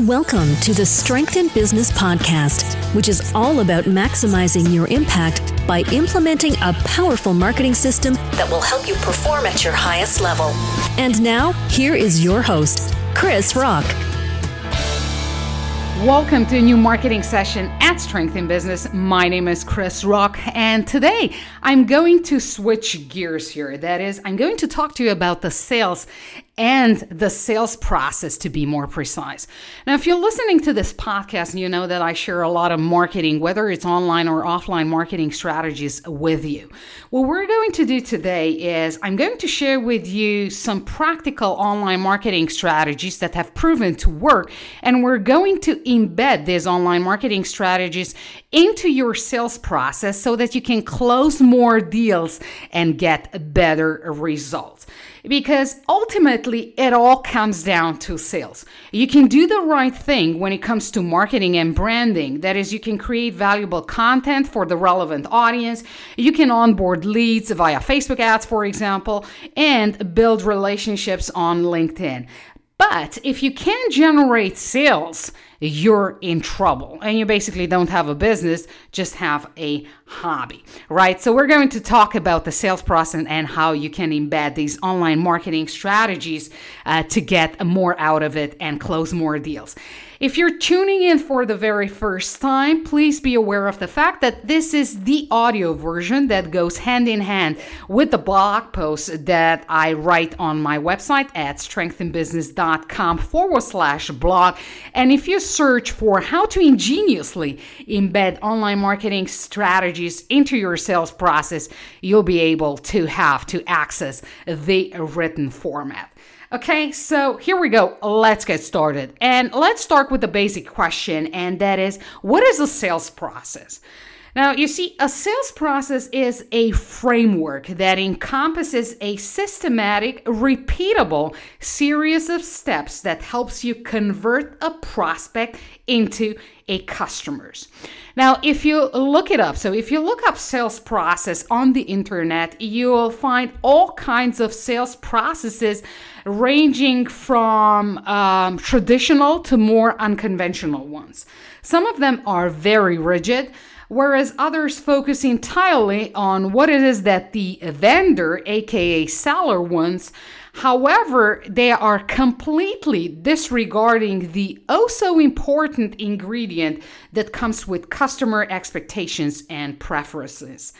Welcome to the Strength in Business podcast, which is all about maximizing your impact by implementing a powerful marketing system that will help you perform at your highest level. And now, here is your host, Krisz Rokk. Welcome to a new marketing session at Strength in Business. My name is Krisz Rokk, and today I'm going to switch gears here. That is, I'm going to talk to you about the sales and the sales process to be more precise. Now, if you're listening to this podcast, you know that I share a lot of marketing, whether it's online or offline marketing strategies with you. What we're going to do today is I'm going to share with you some practical online marketing strategies that have proven to work, and we're going to embed these online marketing strategies into your sales process so that you can close more deals and get better results because ultimately it all comes down to sales. You can do the right thing when it comes to marketing and branding. That is, you can create valuable content for the relevant audience. You can onboard leads via Facebook ads, for example, and build relationships on LinkedIn. But if you can't generate sales, you're in trouble and you basically don't have a business, just have a hobby, right? So, we're going to talk about the sales process and how you can embed these online marketing strategies uh, to get more out of it and close more deals. If you're tuning in for the very first time, please be aware of the fact that this is the audio version that goes hand in hand with the blog post that I write on my website at strengthinbusiness.com forward slash blog. And if you search for how to ingeniously embed online marketing strategies into your sales process, you'll be able to have to access the written format. Okay, so here we go. Let's get started. And let's start with the basic question, and that is what is a sales process? Now, you see, a sales process is a framework that encompasses a systematic, repeatable series of steps that helps you convert a prospect into a customers. Now, if you look it up, so if you look up sales process on the internet, you will find all kinds of sales processes ranging from um, traditional to more unconventional ones. Some of them are very rigid, whereas others focus entirely on what it is that the vendor, aka seller, wants. However, they are completely disregarding the oh so important ingredient that comes with customer expectations and preferences.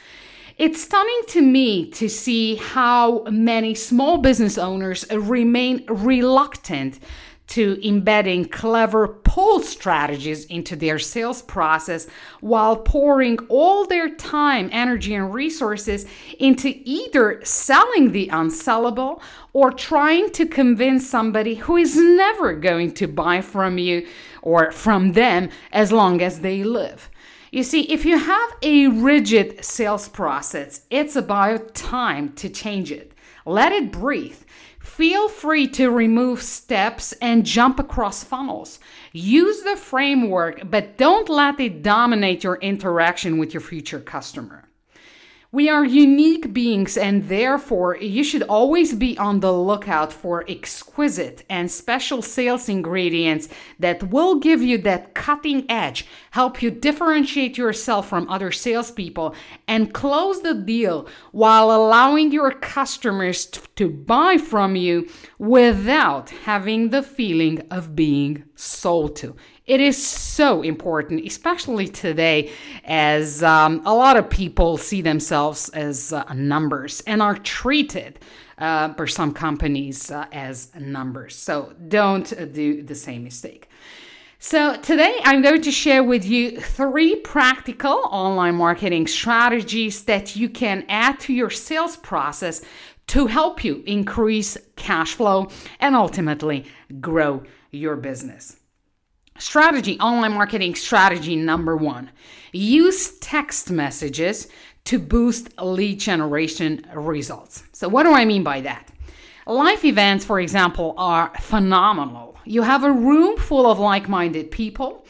It's stunning to me to see how many small business owners remain reluctant to embedding clever pull strategies into their sales process while pouring all their time, energy, and resources into either selling the unsellable or trying to convince somebody who is never going to buy from you or from them as long as they live. You see, if you have a rigid sales process, it's about time to change it. Let it breathe. Feel free to remove steps and jump across funnels. Use the framework, but don't let it dominate your interaction with your future customer. We are unique beings, and therefore, you should always be on the lookout for exquisite and special sales ingredients that will give you that cutting edge, help you differentiate yourself from other salespeople, and close the deal while allowing your customers to buy from you without having the feeling of being sold to. It is so important, especially today, as um, a lot of people see themselves as uh, numbers and are treated uh, for some companies uh, as numbers. So don't do the same mistake. So, today I'm going to share with you three practical online marketing strategies that you can add to your sales process to help you increase cash flow and ultimately grow your business. Strategy, online marketing strategy number one use text messages to boost lead generation results. So, what do I mean by that? Life events, for example, are phenomenal. You have a room full of like minded people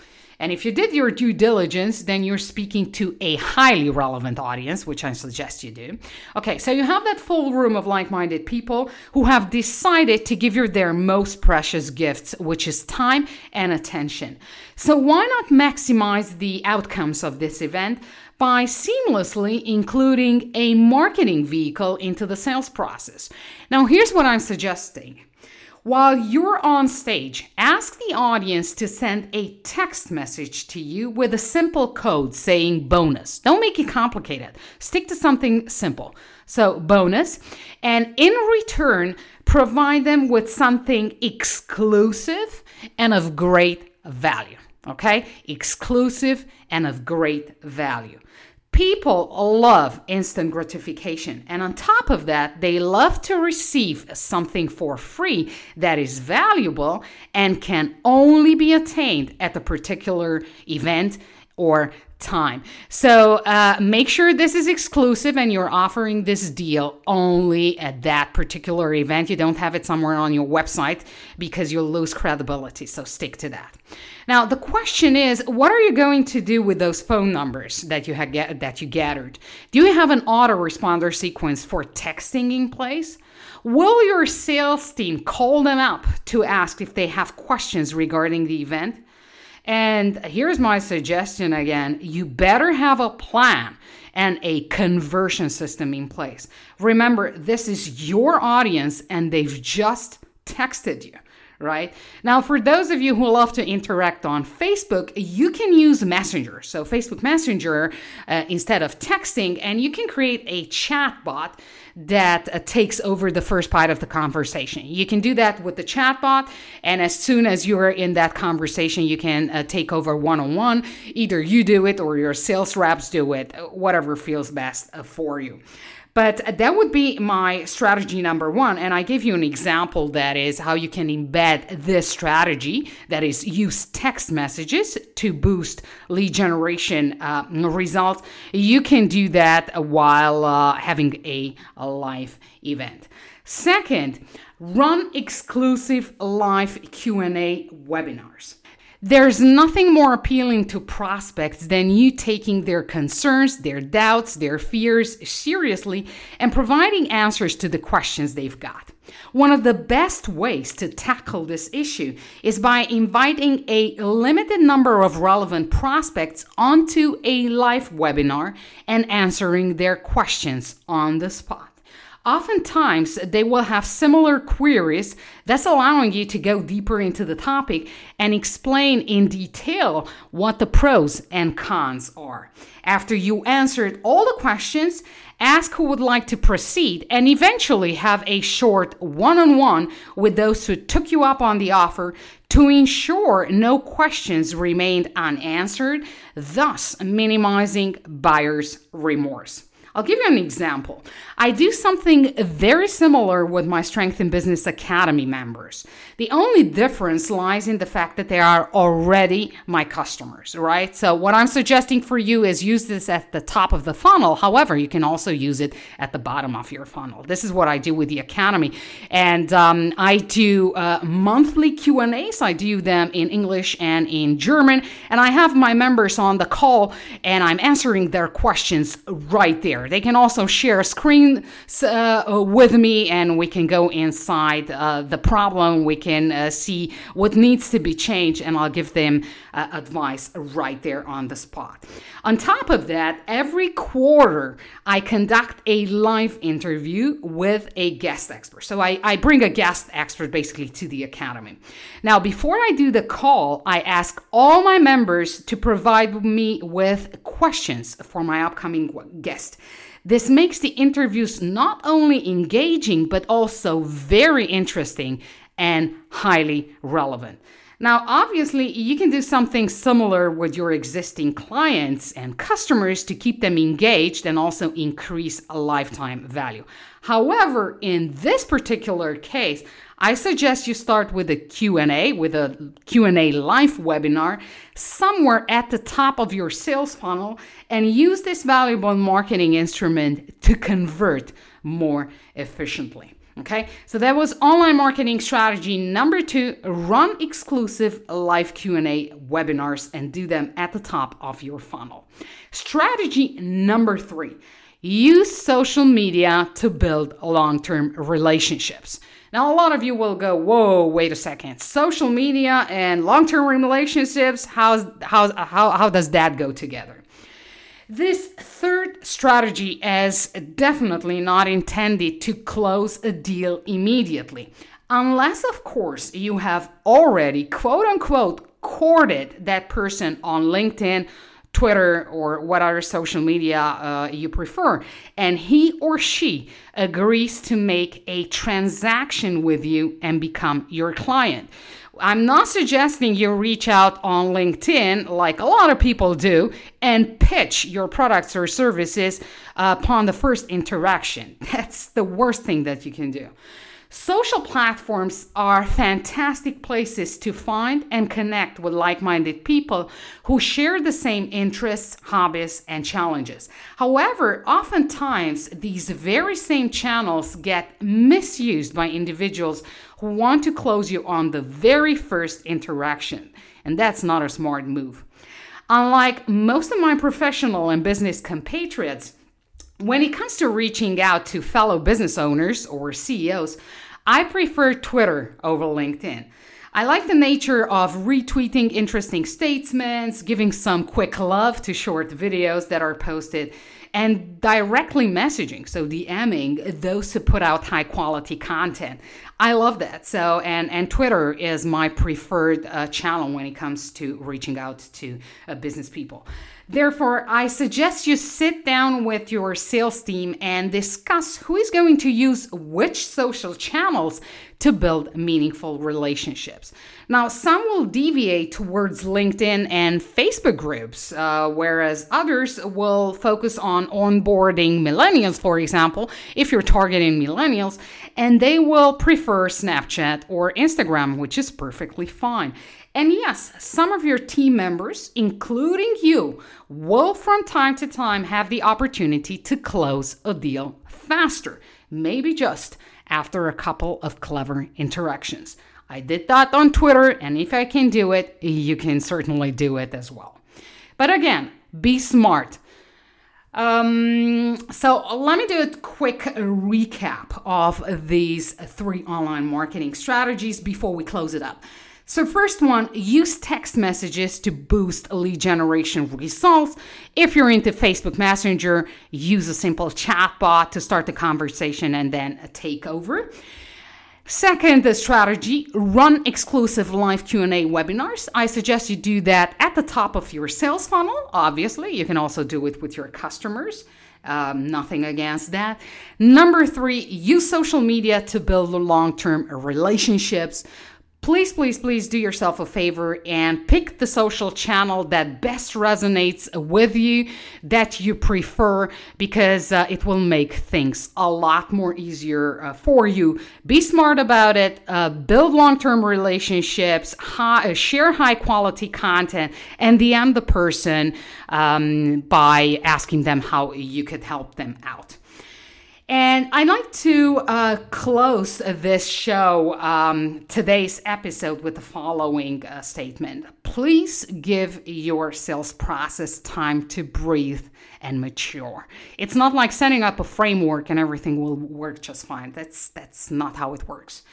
And if you did your due diligence, then you're speaking to a highly relevant audience, which I suggest you do. Okay, so you have that full room of like minded people who have decided to give you their most precious gifts, which is time and attention. So why not maximize the outcomes of this event? by seamlessly including a marketing vehicle into the sales process. Now, here's what I'm suggesting. While you're on stage, ask the audience to send a text message to you with a simple code saying bonus. Don't make it complicated. Stick to something simple. So, bonus. And in return, provide them with something exclusive and of great value. Okay? Exclusive and of great value. People love instant gratification. And on top of that, they love to receive something for free that is valuable and can only be attained at a particular event or time. So uh, make sure this is exclusive and you're offering this deal only at that particular event. You don't have it somewhere on your website because you'll lose credibility. So stick to that. Now the question is, what are you going to do with those phone numbers that you get, that you gathered? Do you have an autoresponder sequence for texting in place? Will your sales team call them up to ask if they have questions regarding the event? And here's my suggestion again you better have a plan and a conversion system in place. Remember, this is your audience and they've just texted you right? Now, for those of you who love to interact on Facebook, you can use Messenger. So, Facebook Messenger uh, instead of texting, and you can create a chat bot that uh, takes over the first part of the conversation. You can do that with the chatbot, and as soon as you're in that conversation, you can uh, take over one on one. Either you do it or your sales reps do it, whatever feels best uh, for you. But that would be my strategy number one. And I give you an example that is how you can embed this strategy that is use text messages to boost lead generation uh, results. You can do that while uh, having a, a live event. Second, run exclusive live Q&A webinars. There's nothing more appealing to prospects than you taking their concerns, their doubts, their fears seriously and providing answers to the questions they've got. One of the best ways to tackle this issue is by inviting a limited number of relevant prospects onto a live webinar and answering their questions on the spot. Oftentimes, they will have similar queries, thus allowing you to go deeper into the topic and explain in detail what the pros and cons are. After you answered all the questions, ask who would like to proceed, and eventually have a short one on one with those who took you up on the offer to ensure no questions remained unanswered, thus minimizing buyer's remorse. I'll give you an example. I do something very similar with my Strength in Business Academy members. The only difference lies in the fact that they are already my customers, right? So, what I'm suggesting for you is use this at the top of the funnel. However, you can also use it at the bottom of your funnel. This is what I do with the Academy. And um, I do uh, monthly Q&As. I do them in English and in German. And I have my members on the call and I'm answering their questions right there. They can also share a screen uh, with me and we can go inside uh, the problem. We can uh, see what needs to be changed and I'll give them uh, advice right there on the spot. On top of that, every quarter I conduct a live interview with a guest expert. So I, I bring a guest expert basically to the academy. Now, before I do the call, I ask all my members to provide me with questions for my upcoming guest. This makes the interviews not only engaging, but also very interesting and highly relevant. Now, obviously, you can do something similar with your existing clients and customers to keep them engaged and also increase a lifetime value. However, in this particular case, I suggest you start with a Q&A, with a Q&A live webinar somewhere at the top of your sales funnel and use this valuable marketing instrument to convert more efficiently. Okay, so that was online marketing strategy number two. Run exclusive live Q&A webinars and do them at the top of your funnel. Strategy number three, use social media to build long-term relationships. Now, a lot of you will go, whoa, wait a second. Social media and long-term relationships, how's, how's, how, how does that go together? This third strategy is definitely not intended to close a deal immediately, unless, of course, you have already quote unquote courted that person on LinkedIn. Twitter or what other social media uh, you prefer, and he or she agrees to make a transaction with you and become your client. I'm not suggesting you reach out on LinkedIn like a lot of people do and pitch your products or services upon the first interaction. That's the worst thing that you can do. Social platforms are fantastic places to find and connect with like minded people who share the same interests, hobbies, and challenges. However, oftentimes these very same channels get misused by individuals who want to close you on the very first interaction, and that's not a smart move. Unlike most of my professional and business compatriots, when it comes to reaching out to fellow business owners or CEOs, I prefer Twitter over LinkedIn. I like the nature of retweeting interesting statements, giving some quick love to short videos that are posted, and directly messaging, so DMing those who put out high quality content. I love that. So, and and Twitter is my preferred uh, channel when it comes to reaching out to uh, business people. Therefore, I suggest you sit down with your sales team and discuss who is going to use which social channels to build meaningful relationships. Now, some will deviate towards LinkedIn and Facebook groups, uh, whereas others will focus on onboarding millennials, for example, if you're targeting millennials, and they will prefer Snapchat or Instagram, which is perfectly fine. And yes, some of your team members, including you, will from time to time have the opportunity to close a deal faster, maybe just after a couple of clever interactions. I did that on Twitter, and if I can do it, you can certainly do it as well. But again, be smart. Um, so let me do a quick recap of these three online marketing strategies before we close it up. So, first one, use text messages to boost lead generation results. If you're into Facebook Messenger, use a simple chatbot to start the conversation and then take over. Second, the strategy, run exclusive live Q&A webinars. I suggest you do that at the top of your sales funnel. Obviously, you can also do it with your customers. Um, nothing against that. Number three, use social media to build long term relationships please, please, please do yourself a favor and pick the social channel that best resonates with you, that you prefer, because uh, it will make things a lot more easier uh, for you. Be smart about it, uh, build long term relationships, high, uh, share high quality content, and DM the person um, by asking them how you could help them out. And I'd like to uh, close this show, um, today's episode, with the following uh, statement. Please give your sales process time to breathe and mature. It's not like setting up a framework and everything will work just fine. That's that's not how it works.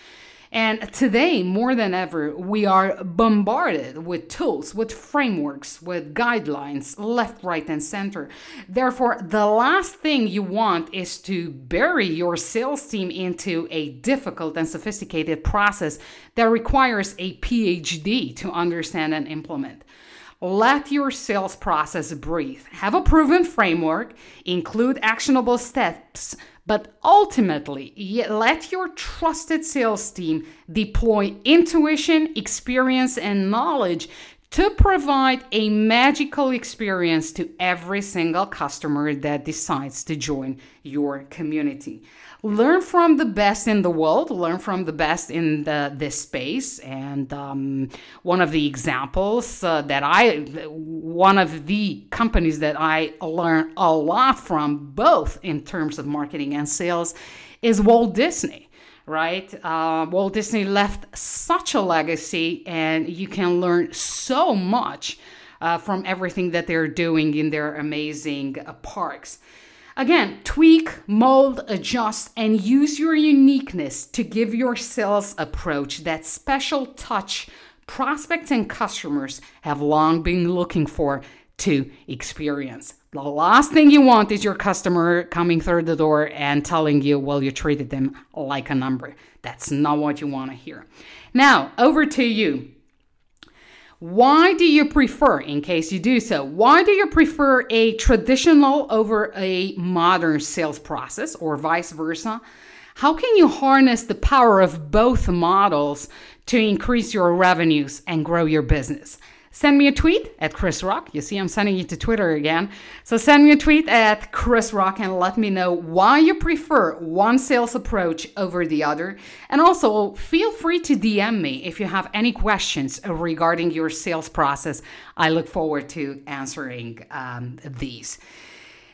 And today, more than ever, we are bombarded with tools, with frameworks, with guidelines, left, right, and center. Therefore, the last thing you want is to bury your sales team into a difficult and sophisticated process that requires a PhD to understand and implement. Let your sales process breathe. Have a proven framework, include actionable steps but ultimately, let your trusted sales team deploy intuition, experience, and knowledge to provide a magical experience to every single customer that decides to join your community learn from the best in the world, learn from the best in the, this space. And um, one of the examples uh, that I, one of the companies that I learned a lot from, both in terms of marketing and sales, is Walt Disney right? Uh, Walt Disney left such a legacy, and you can learn so much uh, from everything that they're doing in their amazing uh, parks. Again, tweak, mold, adjust, and use your uniqueness to give your sales approach that special touch prospects and customers have long been looking for to experience. The last thing you want is your customer coming through the door and telling you, well, you treated them like a number. That's not what you want to hear. Now, over to you. Why do you prefer, in case you do so, why do you prefer a traditional over a modern sales process or vice versa? How can you harness the power of both models to increase your revenues and grow your business? Send me a tweet at Krisz Rokk. You see, I'm sending you to Twitter again. So send me a tweet at Krisz Rokk and let me know why you prefer one sales approach over the other. And also, feel free to DM me if you have any questions regarding your sales process. I look forward to answering um, these.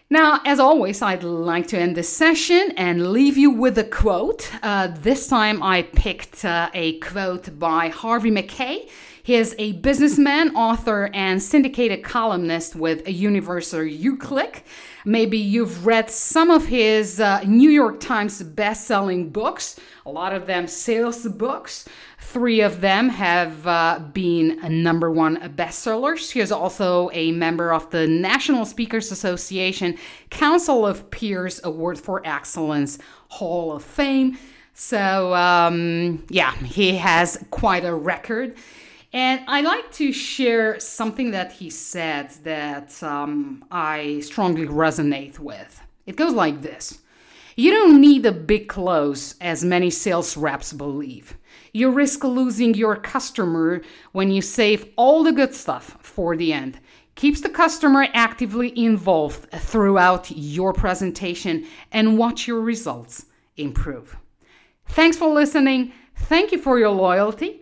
Now, as always, I'd like to end this session and leave you with a quote. Uh, this time I picked uh, a quote by Harvey Mackay. He is a businessman, author, and syndicated columnist with a Universal UClick. Maybe you've read some of his uh, New York Times best-selling books, a lot of them sales books. Three of them have uh, been number one bestsellers. He is also a member of the National Speakers Association Council of Peers Award for Excellence Hall of Fame. So, um, yeah, he has quite a record. And I like to share something that he said that um, I strongly resonate with. It goes like this You don't need a big close, as many sales reps believe. You risk losing your customer when you save all the good stuff for the end. Keeps the customer actively involved throughout your presentation and watch your results improve. Thanks for listening. Thank you for your loyalty.